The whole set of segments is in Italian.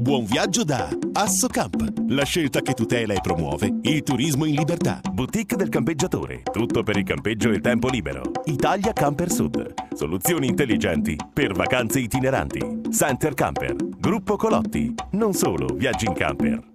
Buon viaggio da Assocamp, la scelta che tutela e promuove il turismo in libertà. Boutique del campeggiatore, tutto per il campeggio e tempo libero. Italia Camper Sud, soluzioni intelligenti per vacanze itineranti. Center Camper, Gruppo Colotti, non solo viaggi in camper.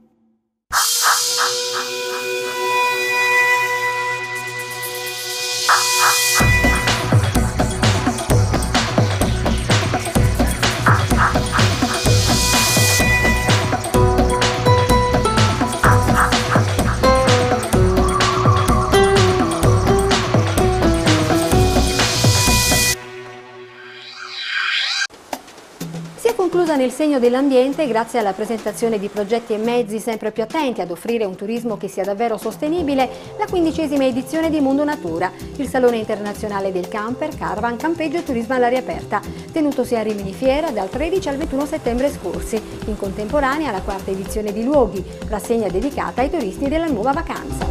Conclusa nel segno dell'ambiente grazie alla presentazione di progetti e mezzi sempre più attenti ad offrire un turismo che sia davvero sostenibile la quindicesima edizione di Mondo Natura, il Salone Internazionale del Camper, Caravan, Campeggio e Turismo all'aria aperta, tenutosi a Rimini Fiera dal 13 al 21 settembre scorsi, in contemporanea alla quarta edizione di Luoghi, rassegna dedicata ai turisti della nuova vacanza.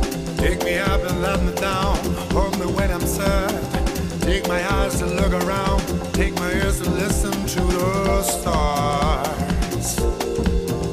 Take my eyes to look around, take my ears to listen to the stars.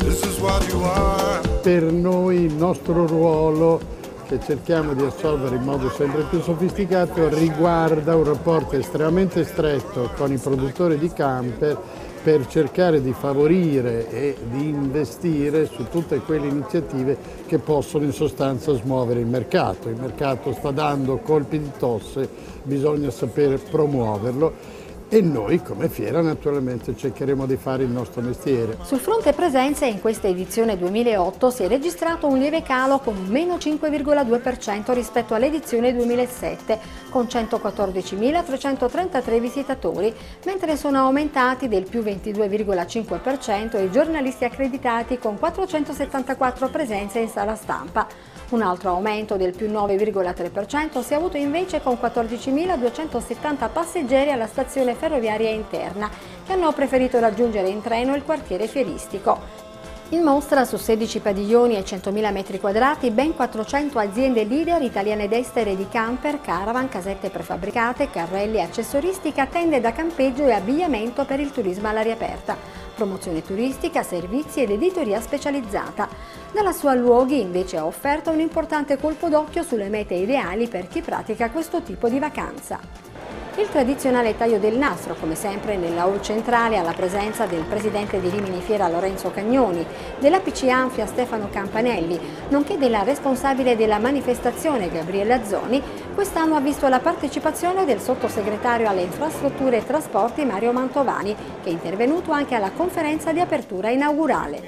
This is what you are. Per noi il nostro ruolo che cerchiamo di assolvere in modo sempre più sofisticato riguarda un rapporto estremamente stretto con i produttori di camper per cercare di favorire e di investire su tutte quelle iniziative che possono in sostanza smuovere il mercato. Il mercato sta dando colpi di tosse, bisogna saper promuoverlo e noi come fiera naturalmente cercheremo di fare il nostro mestiere. Sul fronte presenze in questa edizione 2008 si è registrato un lieve calo con meno 5,2% rispetto all'edizione 2007 con 114.333 visitatori mentre sono aumentati del più 22,5% i giornalisti accreditati con 474 presenze in sala stampa. Un altro aumento del più 9,3% si è avuto invece con 14.270 passeggeri alla stazione ferroviaria interna che hanno preferito raggiungere in treno il quartiere fieristico. In mostra su 16 padiglioni e 100.000 metri quadrati ben 400 aziende leader italiane ed estere di camper, caravan, casette prefabbricate, carrelli accessoristica, tende da campeggio e abbigliamento per il turismo all'aria aperta, promozione turistica, servizi ed editoria specializzata. Dalla sua luoghi invece ha offerto un importante colpo d'occhio sulle mete ideali per chi pratica questo tipo di vacanza. Il tradizionale taglio del nastro, come sempre nella hall centrale, alla presenza del presidente di Rimini Fiera Lorenzo Cagnoni, della PC Anfia Stefano Campanelli, nonché della responsabile della manifestazione Gabriella Zoni, quest'anno ha visto la partecipazione del sottosegretario alle infrastrutture e trasporti Mario Mantovani, che è intervenuto anche alla conferenza di apertura inaugurale.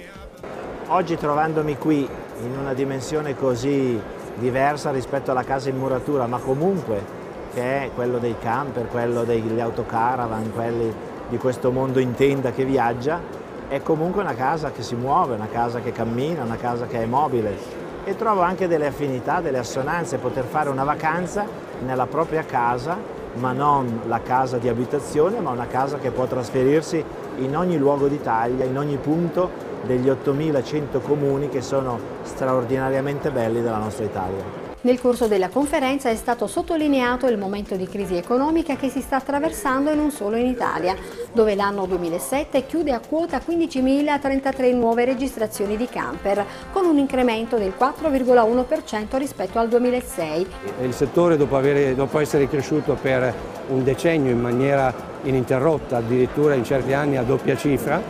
Oggi trovandomi qui in una dimensione così diversa rispetto alla casa in muratura, ma comunque che è quello dei camper, quello degli autocaravan, quelli di questo mondo in tenda che viaggia, è comunque una casa che si muove, una casa che cammina, una casa che è mobile e trovo anche delle affinità, delle assonanze, poter fare una vacanza nella propria casa, ma non la casa di abitazione, ma una casa che può trasferirsi in ogni luogo d'Italia, in ogni punto degli 8100 comuni che sono straordinariamente belli della nostra Italia. Nel corso della conferenza è stato sottolineato il momento di crisi economica che si sta attraversando e non solo in Italia, dove l'anno 2007 chiude a quota 15.033 nuove registrazioni di camper, con un incremento del 4,1% rispetto al 2006. Il settore dopo, avere, dopo essere cresciuto per un decennio in maniera ininterrotta, addirittura in certi anni a doppia cifra,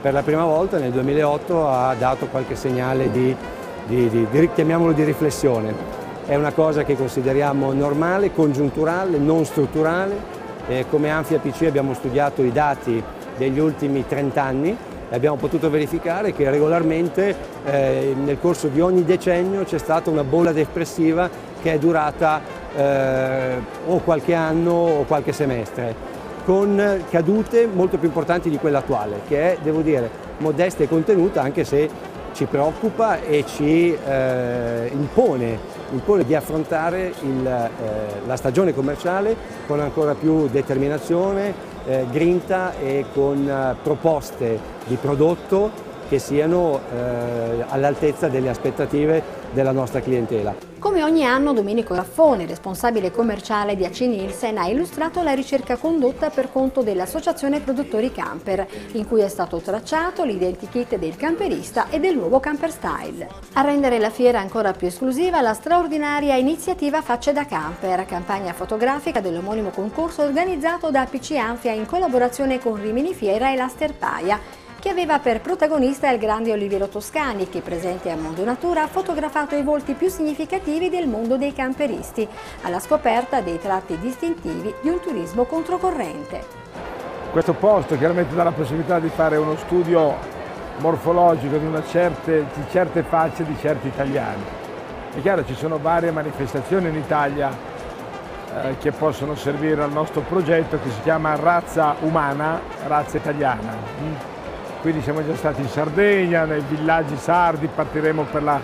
per la prima volta nel 2008 ha dato qualche segnale di, di, di, di riflessione è una cosa che consideriamo normale, congiunturale, non strutturale. Eh, come Anfia PC abbiamo studiato i dati degli ultimi 30 anni e abbiamo potuto verificare che regolarmente eh, nel corso di ogni decennio c'è stata una bolla depressiva che è durata eh, o qualche anno o qualche semestre, con cadute molto più importanti di quella attuale, che è, devo dire, modesta e contenuta anche se ci preoccupa e ci eh, impone impone di affrontare il, eh, la stagione commerciale con ancora più determinazione, eh, grinta e con eh, proposte di prodotto che siano eh, all'altezza delle aspettative della nostra clientela. Come ogni anno Domenico Raffone, responsabile commerciale di AC Nielsen, ha illustrato la ricerca condotta per conto dell'Associazione Produttori Camper, in cui è stato tracciato l'identikit del camperista e del nuovo camper style. A rendere la fiera ancora più esclusiva la straordinaria iniziativa Facce da Camper, campagna fotografica dell'omonimo concorso organizzato da PC Anfia in collaborazione con Rimini Fiera e la Sterpaia, che aveva per protagonista il grande Oliviero Toscani che presente a Mondo Natura ha fotografato i volti più significativi del mondo dei camperisti alla scoperta dei tratti distintivi di un turismo controcorrente. Questo posto chiaramente dà la possibilità di fare uno studio morfologico di, certe, di certe facce di certi italiani. È chiaro ci sono varie manifestazioni in Italia eh, che possono servire al nostro progetto che si chiama Razza Umana, Razza Italiana. Quindi siamo già stati in Sardegna, nei villaggi sardi, partiremo per la,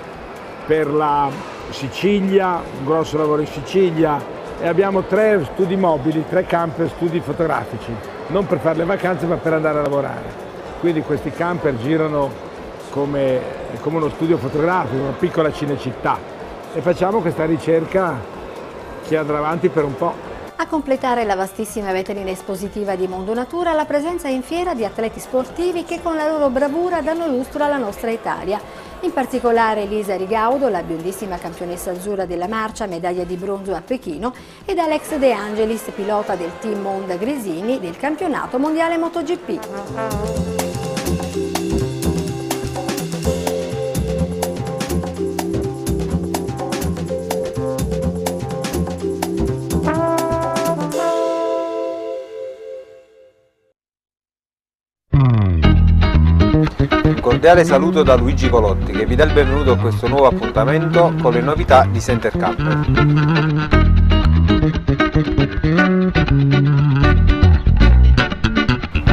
per la Sicilia, un grosso lavoro in Sicilia e abbiamo tre studi mobili, tre camper studi fotografici, non per fare le vacanze ma per andare a lavorare. Quindi questi camper girano come, come uno studio fotografico, una piccola cinecittà e facciamo questa ricerca che andrà avanti per un po'. A completare la vastissima vetrina espositiva di Mondo Natura la presenza in fiera di atleti sportivi che con la loro bravura danno lustro alla nostra Italia. In particolare Elisa Rigaudo, la biondissima campionessa azzurra della marcia, medaglia di bronzo a Pechino, ed Alex De Angelis, pilota del team Monda Gresini del campionato mondiale MotoGP. Cordiale saluto da Luigi Colotti che vi dà il benvenuto a questo nuovo appuntamento con le novità di Center Camper.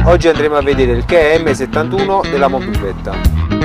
Oggi andremo a vedere il KM 71 della mobiletta.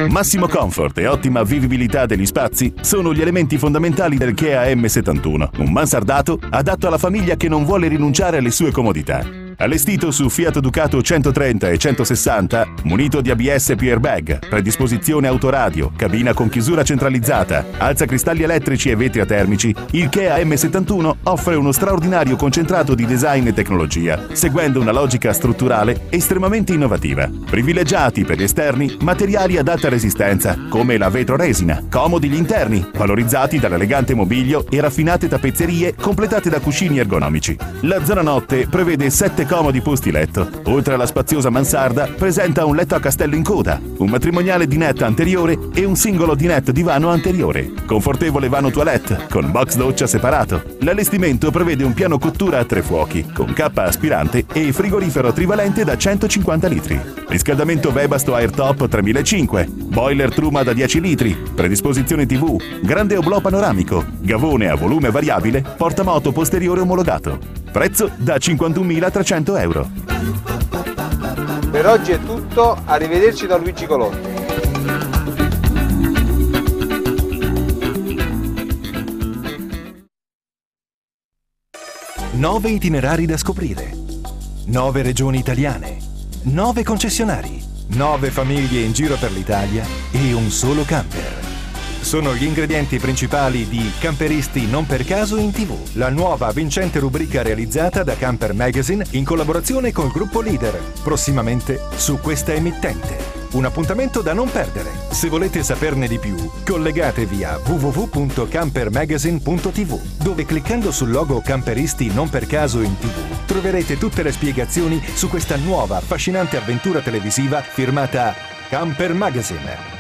Massimo comfort e ottima vivibilità degli spazi sono gli elementi fondamentali del Kia M71, un mansardato adatto alla famiglia che non vuole rinunciare alle sue comodità. Allestito su Fiat Ducato 130 e 160, munito di ABS più airbag, predisposizione autoradio, cabina con chiusura centralizzata, alza cristalli elettrici e vetri atermici, il Kea M71 offre uno straordinario concentrato di design e tecnologia, seguendo una logica strutturale estremamente innovativa. Privilegiati per gli esterni materiali ad alta resistenza, come la vetroresina, comodi gli interni, valorizzati dall'elegante mobilio e raffinate tappezzerie completate da cuscini ergonomici. La zona notte prevede 7 comodi posti letto. Oltre alla spaziosa mansarda, presenta un letto a castello in coda, un matrimoniale dinette anteriore e un singolo dinette divano anteriore. Confortevole vano toilette, con box doccia separato. L'allestimento prevede un piano cottura a tre fuochi, con cappa aspirante e frigorifero trivalente da 150 litri. Riscaldamento Webasto Airtop 3005, boiler Truma da 10 litri, predisposizione TV, grande oblò panoramico, gavone a volume variabile, portamoto posteriore omologato. Prezzo da 51.300 euro. Per oggi è tutto, arrivederci da Luigi Colotti. Nove itinerari da scoprire. Nove regioni italiane. Nove concessionari. Nove famiglie in giro per l'Italia e un solo camper sono gli ingredienti principali di Camperisti non per caso in TV, la nuova vincente rubrica realizzata da Camper Magazine in collaborazione col gruppo Leader, prossimamente su questa emittente. Un appuntamento da non perdere. Se volete saperne di più, collegatevi a www.campermagazine.tv, dove cliccando sul logo Camperisti non per caso in TV troverete tutte le spiegazioni su questa nuova affascinante avventura televisiva firmata Camper Magazine.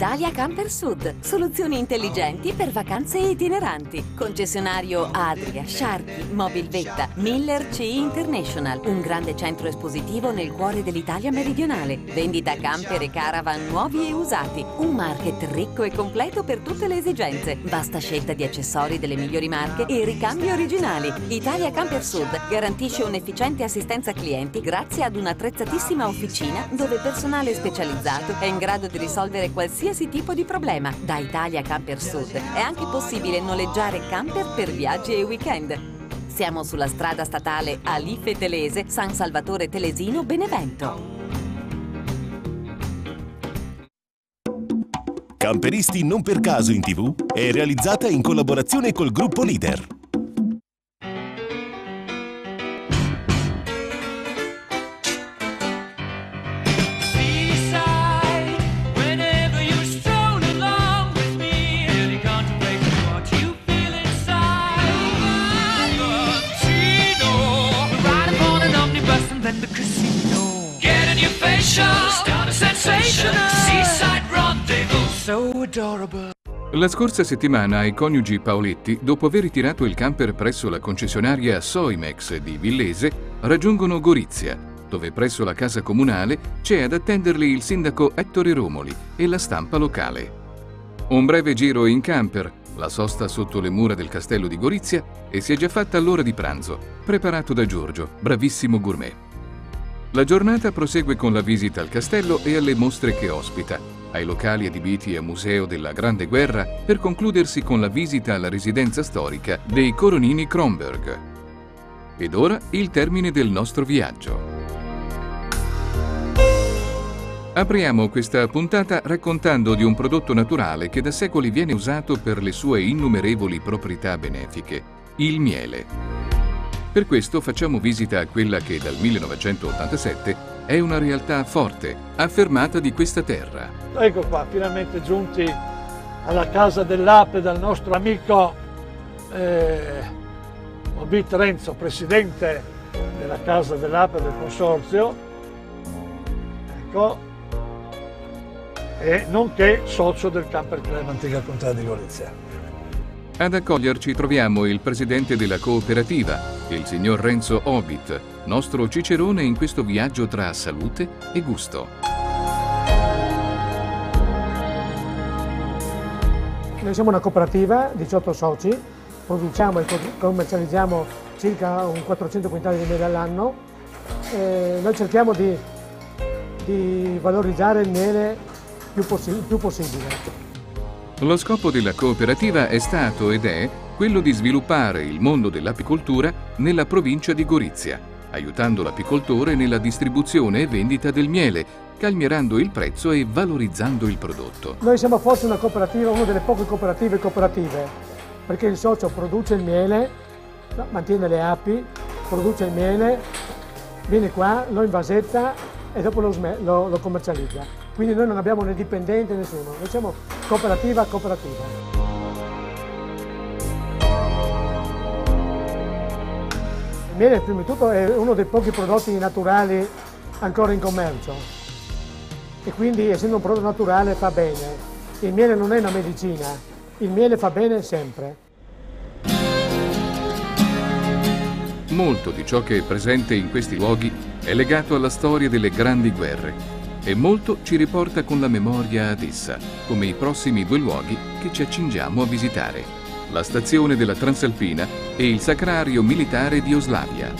Italia Camper Sud, soluzioni intelligenti per vacanze itineranti. Concessionario Adria, Sharky, Mobilvetta, Miller CE International, un grande centro espositivo nel cuore dell'Italia meridionale. Vendita camper e caravan nuovi e usati. Un market ricco e completo per tutte le esigenze. Vasta scelta di accessori delle migliori marche e ricambi originali. Italia Camper Sud garantisce un'efficiente assistenza clienti grazie ad un'attrezzatissima officina dove personale specializzato è in grado di risolvere qualsiasi qualsiasi tipo di problema. Da Italia Camper Sud è anche possibile noleggiare camper per viaggi e weekend. Siamo sulla strada statale Alife Telese, San Salvatore Telesino, Benevento. Camperisti non per caso in tv è realizzata in collaborazione col gruppo Leader. La scorsa settimana ai coniugi Paoletti, dopo aver ritirato il camper presso la concessionaria Soimex di Villese, raggiungono Gorizia, dove presso la casa comunale c'è ad attenderli il sindaco Ettore Romoli e la stampa locale. Un breve giro in camper, la sosta sotto le mura del castello di Gorizia e si è già fatta l'ora di pranzo, preparato da Giorgio, bravissimo gourmet. La giornata prosegue con la visita al castello e alle mostre che ospita, ai locali adibiti a museo della Grande Guerra per concludersi con la visita alla residenza storica dei Coronini Kronberg. Ed ora il termine del nostro viaggio. Apriamo questa puntata raccontando di un prodotto naturale che da secoli viene usato per le sue innumerevoli proprietà benefiche, il miele. Per questo facciamo visita a quella che dal 1987 è una realtà forte, affermata di questa terra. Ecco qua, finalmente giunti alla casa dell'Ape dal nostro amico eh, Obit Renzo, presidente della casa dell'Ape del consorzio, ecco, e nonché socio del Camper Club Antica Contrada di Gorizia. Ad accoglierci troviamo il presidente della cooperativa, il signor Renzo Obit, nostro cicerone in questo viaggio tra salute e gusto. Noi siamo una cooperativa, 18 soci, produciamo e commercializziamo circa un 400 quintali di miele all'anno. noi cerchiamo di, di, valorizzare il miele più, possi più possibile. Lo scopo della cooperativa è stato ed è quello di sviluppare il mondo dell'apicoltura nella provincia di Gorizia, aiutando l'apicoltore nella distribuzione e vendita del miele, calmierando il prezzo e valorizzando il prodotto. Noi siamo forse una cooperativa, una delle poche cooperative cooperative, perché il socio produce il miele, mantiene le api, produce il miele, viene qua, lo invasetta e dopo lo, lo, lo commercializza. Quindi noi non abbiamo né dipendente nessuno, noi siamo cooperativa cooperativa. Il miele prima di tutto è uno dei pochi prodotti naturali ancora in commercio e quindi essendo un prodotto naturale fa bene. Il miele non è una medicina, il miele fa bene sempre. Molto di ciò che è presente in questi luoghi è legato alla storia delle grandi guerre e molto ci riporta con la memoria ad essa, come i prossimi due luoghi che ci accingiamo a visitare, la stazione della Transalpina e il Sacrario Militare di Oslavia.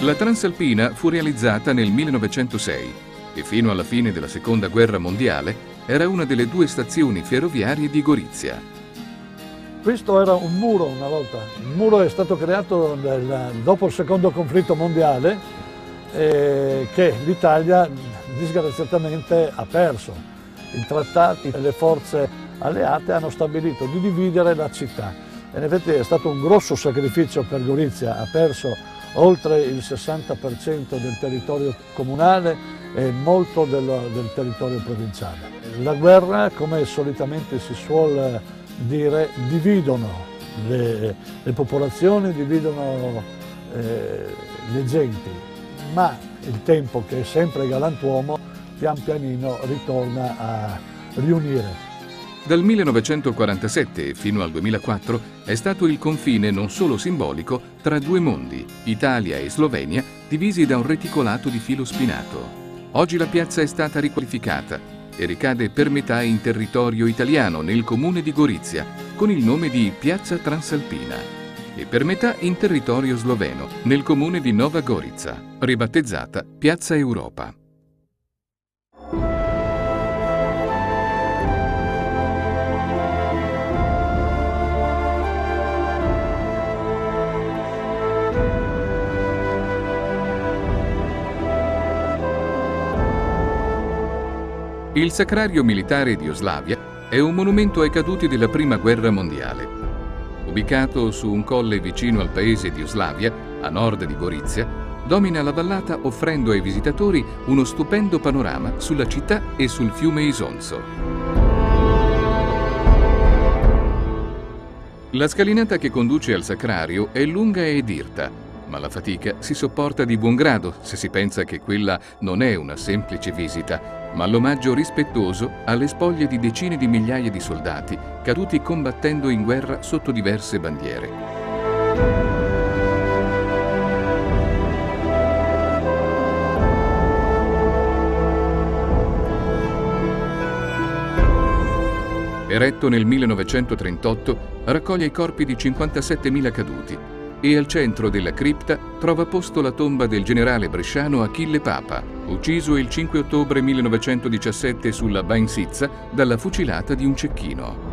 La Transalpina fu realizzata nel 1906 e fino alla fine della Seconda Guerra Mondiale era una delle due stazioni ferroviarie di Gorizia. Questo era un muro una volta. Il muro è stato creato dopo il secondo conflitto mondiale eh, che l'Italia disgraziatamente ha perso. I trattati e le forze alleate hanno stabilito di dividere la città. in effetti è stato un grosso sacrificio per Gorizia, ha perso oltre il 60% del territorio comunale e molto del, del, territorio provinciale. La guerra, come solitamente si suol dire, dividono le, le popolazioni, dividono eh, le genti ma il tempo che è sempre galantuomo pian pianino ritorna a riunire. Dal 1947 fino al 2004 è stato il confine non solo simbolico tra due mondi, Italia e Slovenia, divisi da un reticolato di filo spinato. Oggi la piazza è stata riqualificata e ricade per metà in territorio italiano nel comune di Gorizia, con il nome di Piazza Transalpina e per metà in territorio sloveno, nel comune di Nova Gorica, ribattezzata Piazza Europa. Il Sacrario Militare di Oslavia è un monumento ai caduti della Prima Guerra Mondiale. Ubicato su un colle vicino al paese di Oslavia, a nord di Gorizia, domina la vallata offrendo ai visitatori uno stupendo panorama sulla città e sul fiume Isonzo. La scalinata che conduce al sacrario è lunga ed irta, ma la fatica si sopporta di buon grado se si pensa che quella non è una semplice visita, ma l'omaggio rispettoso alle spoglie di decine di migliaia di soldati caduti combattendo in guerra sotto diverse bandiere. eretto nel 1938, raccoglie i corpi di 57.000 caduti e al centro della cripta trova posto la tomba del generale bresciano Achille Papa, ucciso il 5 ottobre 1917 sulla Bainsizza dalla fucilata di un cecchino.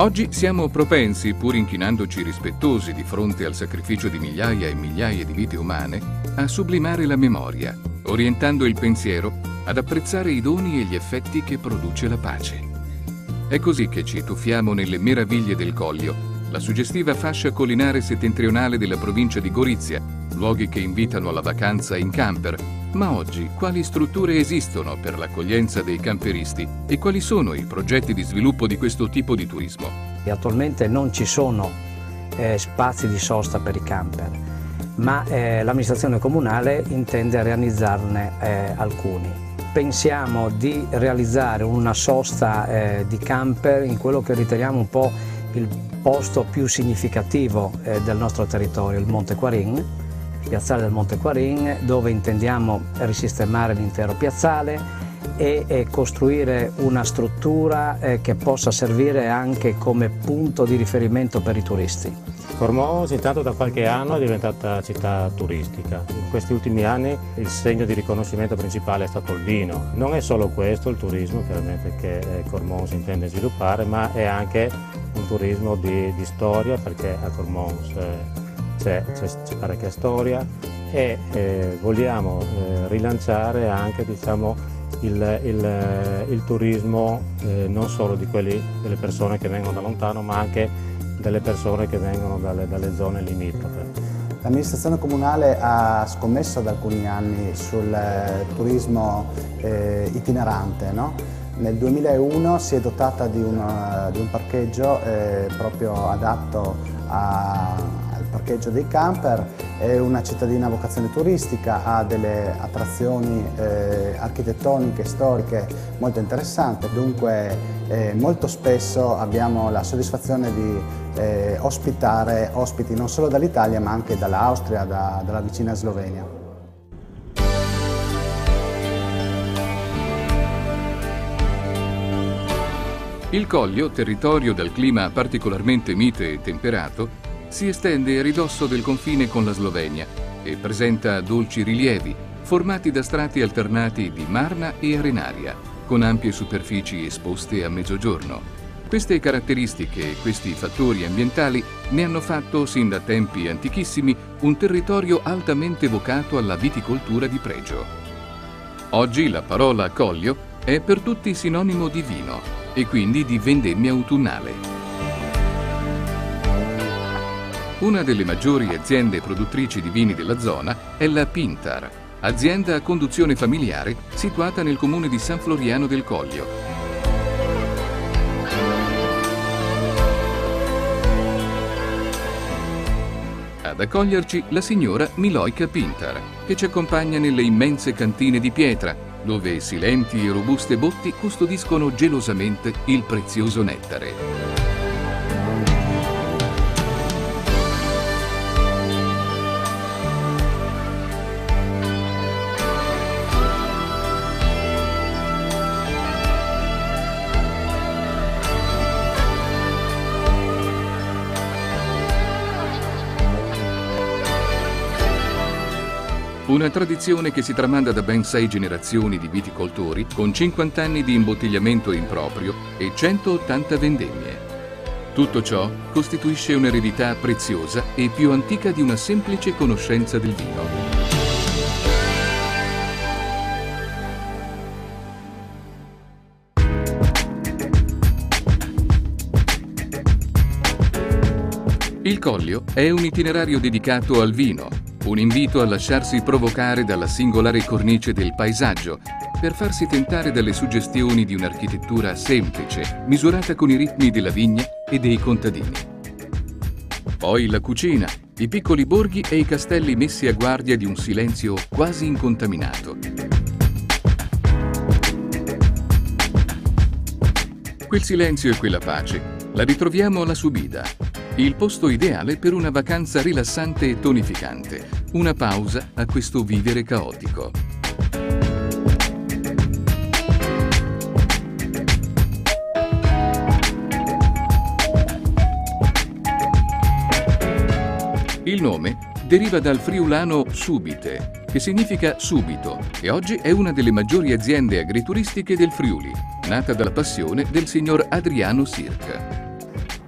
Oggi siamo propensi, pur inchinandoci rispettosi di fronte al sacrificio di migliaia e migliaia di vite umane, a sublimare la memoria, orientando il pensiero ad apprezzare i doni e gli effetti che produce la pace. È così che ci tuffiamo nelle meraviglie del Coglio, la suggestiva fascia collinare settentrionale della provincia di Gorizia, luoghi che invitano alla vacanza in camper, ma oggi quali strutture esistono per l'accoglienza dei camperisti e quali sono i progetti di sviluppo di questo tipo di turismo? Attualmente non ci sono eh, spazi di sosta per i camper, ma eh, l'amministrazione comunale intende realizzarne eh, alcuni. Pensiamo di realizzare una sosta eh, di camper in quello che riteniamo un po' il posto più significativo eh, del nostro territorio, il Monte Quarin, piazzale del Monte Quarin dove intendiamo risistemare l'intero piazzale e, costruire una struttura eh, che possa servire anche come punto di riferimento per i turisti. Cormons intanto da qualche anno è diventata città turistica. In questi ultimi anni il segno di riconoscimento principale è stato il vino. Non è solo questo il turismo chiaramente che eh, Cormons intende sviluppare, ma è anche un turismo di, di storia perché a Cormons eh, c'è, parecchia storia e eh, vogliamo eh, rilanciare anche diciamo, il, il, il, turismo eh, non solo di quelli, delle persone che vengono da lontano ma anche delle persone che vengono dalle, dalle zone limitrofe. L'amministrazione comunale ha scommesso da alcuni anni sul eh, turismo eh, itinerante. No? Nel 2001 si è dotata di, una, di un parcheggio eh, proprio adatto a, parcheggio dei camper, è una cittadina a vocazione turistica, ha delle attrazioni eh, architettoniche, storiche molto interessanti, dunque eh, molto spesso abbiamo la soddisfazione di eh, ospitare ospiti non solo dall'Italia ma anche dall'Austria, da, dalla vicina Slovenia. Il Coglio, territorio dal clima particolarmente mite e temperato, si estende a ridosso del confine con la Slovenia e presenta dolci rilievi formati da strati alternati di marna e arenaria, con ampie superfici esposte a mezzogiorno. Queste caratteristiche e questi fattori ambientali ne hanno fatto, sin da tempi antichissimi, un territorio altamente vocato alla viticoltura di pregio. Oggi la parola coglio è per tutti sinonimo di vino e quindi di vendemmia autunnale. Una delle maggiori aziende produttrici di vini della zona è la Pintar, azienda a conduzione familiare situata nel comune di San Floriano del Coglio. Ad accoglierci la signora Miloika Pintar, che ci accompagna nelle immense cantine di pietra, dove silenti e robuste botti custodiscono gelosamente il prezioso nettare. Una tradizione che si tramanda da ben sei generazioni di viticoltori, con 50 anni di imbottigliamento in proprio e 180 vendemmie. Tutto ciò costituisce un'eredità preziosa e più antica di una semplice conoscenza del vino. Il Collio è un itinerario dedicato al vino, un invito a lasciarsi provocare dalla singolare cornice del paesaggio per farsi tentare dalle suggestioni di un'architettura semplice, misurata con i ritmi della vigna e dei contadini. Poi la cucina, i piccoli borghi e i castelli messi a guardia di un silenzio quasi incontaminato. Quel silenzio e quella pace la ritroviamo alla Subida, il posto ideale per una vacanza rilassante e tonificante, una pausa a questo vivere caotico. Il nome deriva dal friulano subite, che significa subito, e oggi è una delle maggiori aziende agrituristiche del Friuli, nata dalla passione del signor Adriano Sirca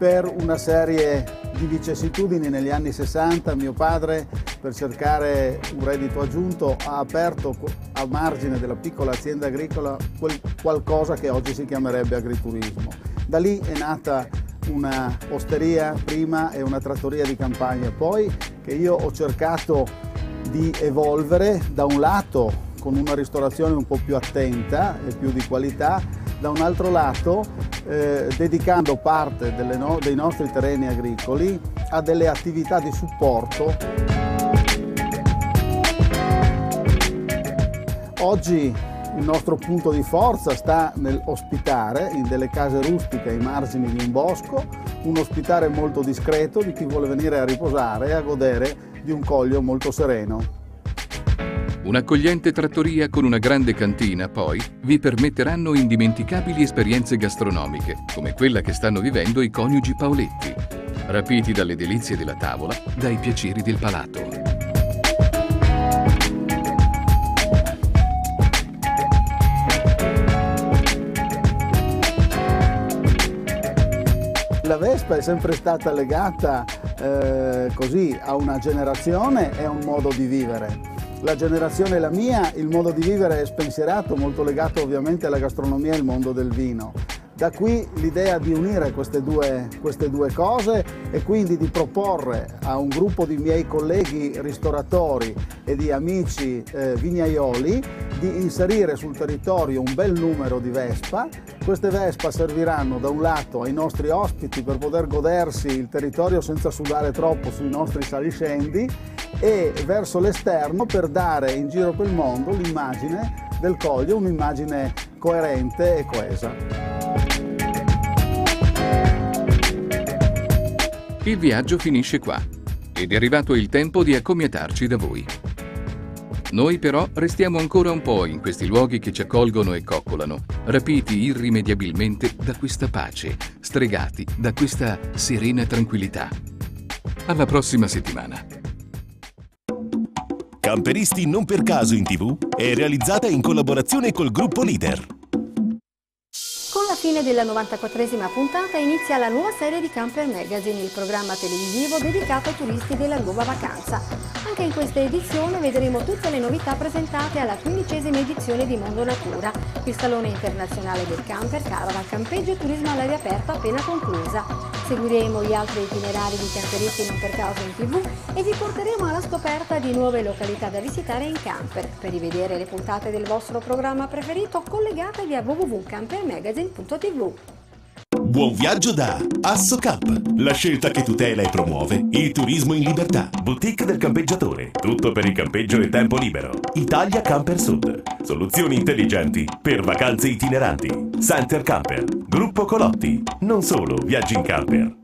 per una serie di vicissitudini negli anni 60 mio padre per cercare un reddito aggiunto ha aperto a margine della piccola azienda agricola qualcosa che oggi si chiamerebbe agriturismo. Da lì è nata una osteria prima e una trattoria di campagna poi che io ho cercato di evolvere da un lato con una ristorazione un po' più attenta e più di qualità da un altro lato eh, dedicando parte no dei nostri terreni agricoli a delle attività di supporto. Oggi il nostro punto di forza sta nell'ospitare in delle case rustiche ai margini di un bosco, un ospitare molto discreto di chi vuole venire a riposare e a godere di un coglio molto sereno. Un'accogliente trattoria con una grande cantina, poi, vi permetteranno indimenticabili esperienze gastronomiche, come quella che stanno vivendo i coniugi Paoletti, rapiti dalle delizie della tavola, dai piaceri del palato. La Vespa è sempre stata legata eh, così a una generazione e a un modo di vivere la generazione la mia, il modo di vivere è spensierato, molto legato ovviamente alla gastronomia e al mondo del vino. Da qui l'idea di unire queste due, queste due, cose e quindi di proporre a un gruppo di miei colleghi ristoratori e di amici eh, vignaioli di inserire sul territorio un bel numero di Vespa. Queste Vespa serviranno da un lato ai nostri ospiti per poter godersi il territorio senza sudare troppo sui nostri saliscendi e verso l'esterno per dare in giro per il mondo l'immagine del Coglio, un'immagine coerente e coesa. Il viaggio finisce qua ed è arrivato il tempo di accomiatarci da voi. Noi però restiamo ancora un po' in questi luoghi che ci accolgono e coccolano, rapiti irrimediabilmente da questa pace, stregati da questa serena tranquillità. Alla prossima settimana. Camperisti non per caso in tv è realizzata in collaborazione col gruppo Leader fine della 94esima puntata inizia la nuova serie di Camper Magazine, il programma televisivo dedicato ai turisti della nuova vacanza. Anche in questa edizione vedremo tutte le novità presentate alla quindicesima edizione di Mondo Natura, il Salone Internazionale del Camper, Caravan, Campeggio e Turismo all'aria aperta appena conclusa. Seguiremo gli altri itinerari di camperisti non per caso in tv e vi porteremo alla scoperta di nuove località da visitare in camper. Per rivedere le puntate del vostro programma preferito collegatevi a www.campermagazine.tv. Buon viaggio da Assocamp, la scelta che tutela e promuove il turismo in libertà. Boutique del campeggiatore, tutto per il campeggio e tempo libero. Italia Camper Sud, soluzioni intelligenti per vacanze itineranti. Center Camper, Gruppo Colotti, non solo viaggi in camper.